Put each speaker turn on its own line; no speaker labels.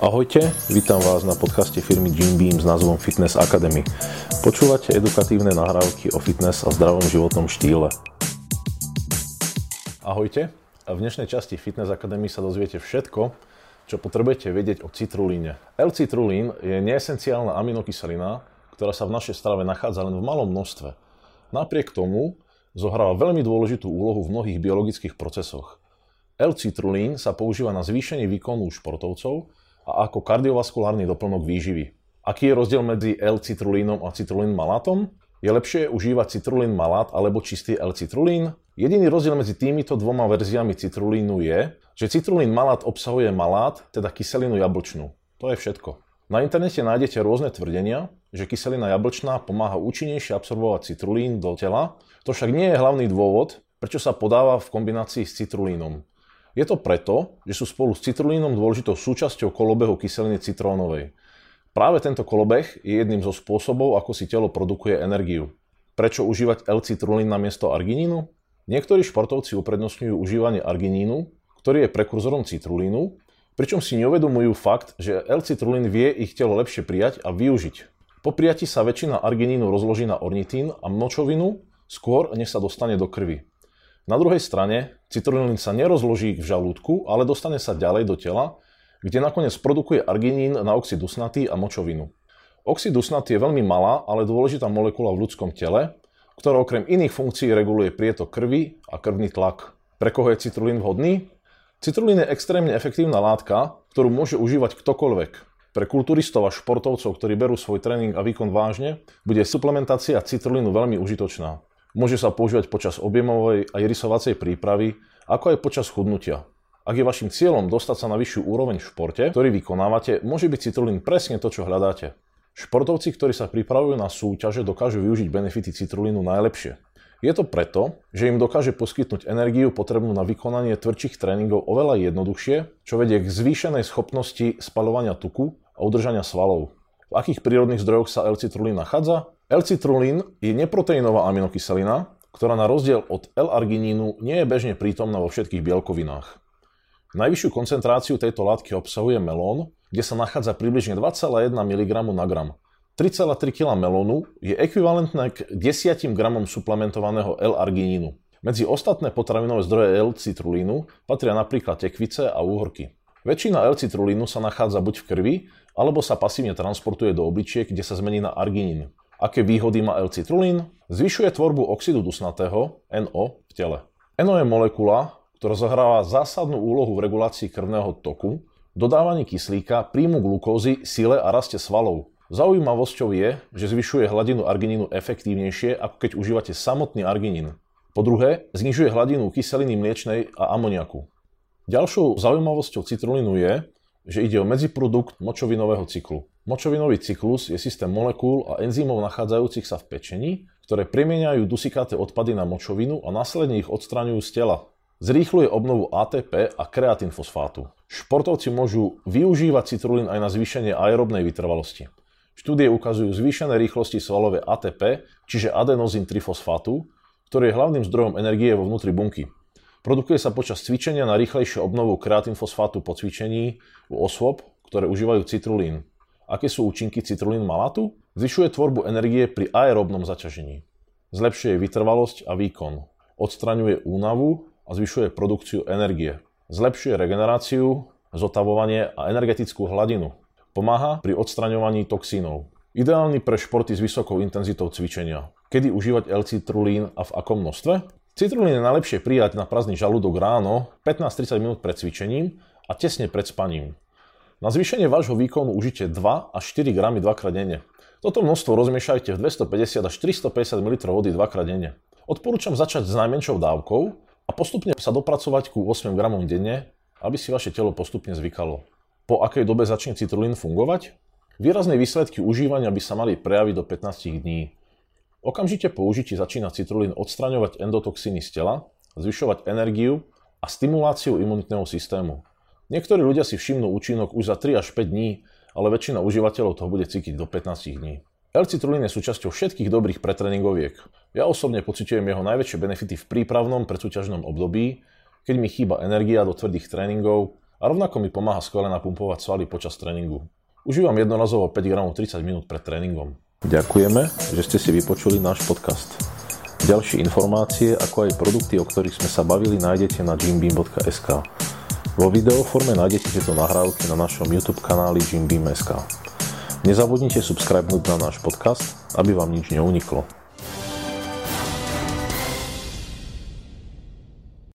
Ahojte, vítam vás na podcaste firmy Jim Beam s názvom Fitness Academy. Počúvate edukatívne nahrávky o fitness a zdravom životnom štýle. Ahojte, v dnešnej časti Fitness Academy sa dozviete všetko, čo potrebujete vedieť o citrulíne. L-citrulín je neesenciálna aminokyselina, ktorá sa v našej strave nachádza len v malom množstve. Napriek tomu zohráva veľmi dôležitú úlohu v mnohých biologických procesoch. L-citrulín sa používa na zvýšenie výkonu športovcov, a ako kardiovaskulárny doplnok výživy. Aký je rozdiel medzi L-citrulínom a citrulín malátom? Je lepšie užívať citrulín malát alebo čistý L-citrulín? Jediný rozdiel medzi týmito dvoma verziami citrulínu je, že citrulín malát obsahuje malát, teda kyselinu jablčnú. To je všetko. Na internete nájdete rôzne tvrdenia, že kyselina jablčná pomáha účinnejšie absorbovať citrulín do tela, to však nie je hlavný dôvod, prečo sa podáva v kombinácii s citrulínom. Je to preto, že sú spolu s citrulínom dôležitou súčasťou kolobehu kyseliny citrónovej. Práve tento kolobeh je jedným zo spôsobov, ako si telo produkuje energiu. Prečo užívať L-citrulín namiesto arginínu? Niektorí športovci uprednostňujú užívanie arginínu, ktorý je prekurzorom citrulínu, pričom si neuvedomujú fakt, že L-citrulín vie ich telo lepšie prijať a využiť. Po prijati sa väčšina arginínu rozloží na ornitín a močovinu skôr, než sa dostane do krvi. Na druhej strane, citrulín sa nerozloží v žalúdku, ale dostane sa ďalej do tela, kde nakoniec produkuje arginín na oxid dusnatý a močovinu. Oxid dusnatý je veľmi malá, ale dôležitá molekula v ľudskom tele, ktorá okrem iných funkcií reguluje prietok krvi a krvný tlak. Pre koho je citrulín vhodný? Citrulín je extrémne efektívna látka, ktorú môže užívať ktokoľvek. Pre kulturistov a športovcov, ktorí berú svoj tréning a výkon vážne, bude suplementácia citrulínu veľmi užitočná. Môže sa používať počas objemovej a irisovacej prípravy, ako aj počas chudnutia. Ak je vašim cieľom dostať sa na vyššiu úroveň v športe, ktorý vykonávate, môže byť citrulín presne to, čo hľadáte. Športovci, ktorí sa pripravujú na súťaže, dokážu využiť benefity citrulínu najlepšie. Je to preto, že im dokáže poskytnúť energiu potrebnú na vykonanie tvrdších tréningov oveľa jednoduchšie, čo vedie k zvýšenej schopnosti spalovania tuku a udržania svalov. V akých prírodných zdrojoch sa L-citrulín nachádza? L-citrulín je neproteínová aminokyselina, ktorá na rozdiel od L-arginínu nie je bežne prítomná vo všetkých bielkovinách. Najvyššiu koncentráciu tejto látky obsahuje melón, kde sa nachádza približne 2,1 mg na gram. 3,3 kg melónu je ekvivalentné k 10 g suplementovaného L-arginínu. Medzi ostatné potravinové zdroje L-citrulínu patria napríklad tekvice a úhorky. Väčšina L-citrulínu sa nachádza buď v krvi, alebo sa pasívne transportuje do obličiek, kde sa zmení na arginín. Aké výhody má L-citrulín? Zvyšuje tvorbu oxidu dusnatého, NO, v tele. NO je molekula, ktorá zahráva zásadnú úlohu v regulácii krvného toku, dodávaní kyslíka, príjmu glukózy, sile a raste svalov. Zaujímavosťou je, že zvyšuje hladinu arginínu efektívnejšie, ako keď užívate samotný arginín. Po druhé, znižuje hladinu kyseliny mliečnej a amoniaku. Ďalšou zaujímavosťou citrulínu je, že ide o medziprodukt močovinového cyklu. Močovinový cyklus je systém molekúl a enzymov nachádzajúcich sa v pečení, ktoré premieňajú dusikaté odpady na močovinu a následne ich odstraňujú z tela. Zrýchluje obnovu ATP a kreatinfosfátu. Športovci môžu využívať citrulín aj na zvýšenie aerobnej vytrvalosti. Štúdie ukazujú zvýšené rýchlosti svalové ATP, čiže adenozín trifosfátu, ktorý je hlavným zdrojom energie vo vnútri bunky. Produkuje sa počas cvičenia na rýchlejšiu obnovu kreatinfosfátu po cvičení u osôb, ktoré užívajú citrulín. Aké sú účinky citrulín malátu? Zvyšuje tvorbu energie pri aerobnom zaťažení. Zlepšuje vytrvalosť a výkon. Odstraňuje únavu a zvyšuje produkciu energie. Zlepšuje regeneráciu, zotavovanie a energetickú hladinu. Pomáha pri odstraňovaní toxínov. Ideálny pre športy s vysokou intenzitou cvičenia. Kedy užívať L-citrulín a v akom množstve? Citrulín je najlepšie prijať na prázdny žalúdok ráno, 15-30 minút pred cvičením a tesne pred spaním. Na zvýšenie vášho výkonu užite 2 až 4 gramy dvakrát denne. Toto množstvo rozmiešajte v 250 až 350 ml vody dvakrát denne. Odporúčam začať s najmenšou dávkou a postupne sa dopracovať ku 8 gramom denne, aby si vaše telo postupne zvykalo. Po akej dobe začne citrulín fungovať? Výrazné výsledky užívania by sa mali prejaviť do 15 dní. Okamžite po užití začína citrulín odstraňovať endotoxíny z tela, zvyšovať energiu a stimuláciu imunitného systému. Niektorí ľudia si všimnú účinok už za 3 až 5 dní, ale väčšina užívateľov toho bude cítiť do 15 dní. L-citrulín je súčasťou všetkých dobrých pretréningoviek. Ja osobne pociťujem jeho najväčšie benefity v prípravnom predsúťažnom období, keď mi chýba energia do tvrdých tréningov a rovnako mi pomáha skvele napumpovať svaly počas tréningu. Užívam jednorazovo 5 g 30 minút pred tréningom. Ďakujeme, že ste si vypočuli náš podcast. Ďalšie informácie, ako aj produkty, o ktorých sme sa bavili, nájdete na jimbeam.sk. Vo videoforme nájdete tieto nahrávky na našom YouTube kanáli Jimbeam.sk. Nezabudnite subscribenúť na náš podcast, aby vám nič neuniklo.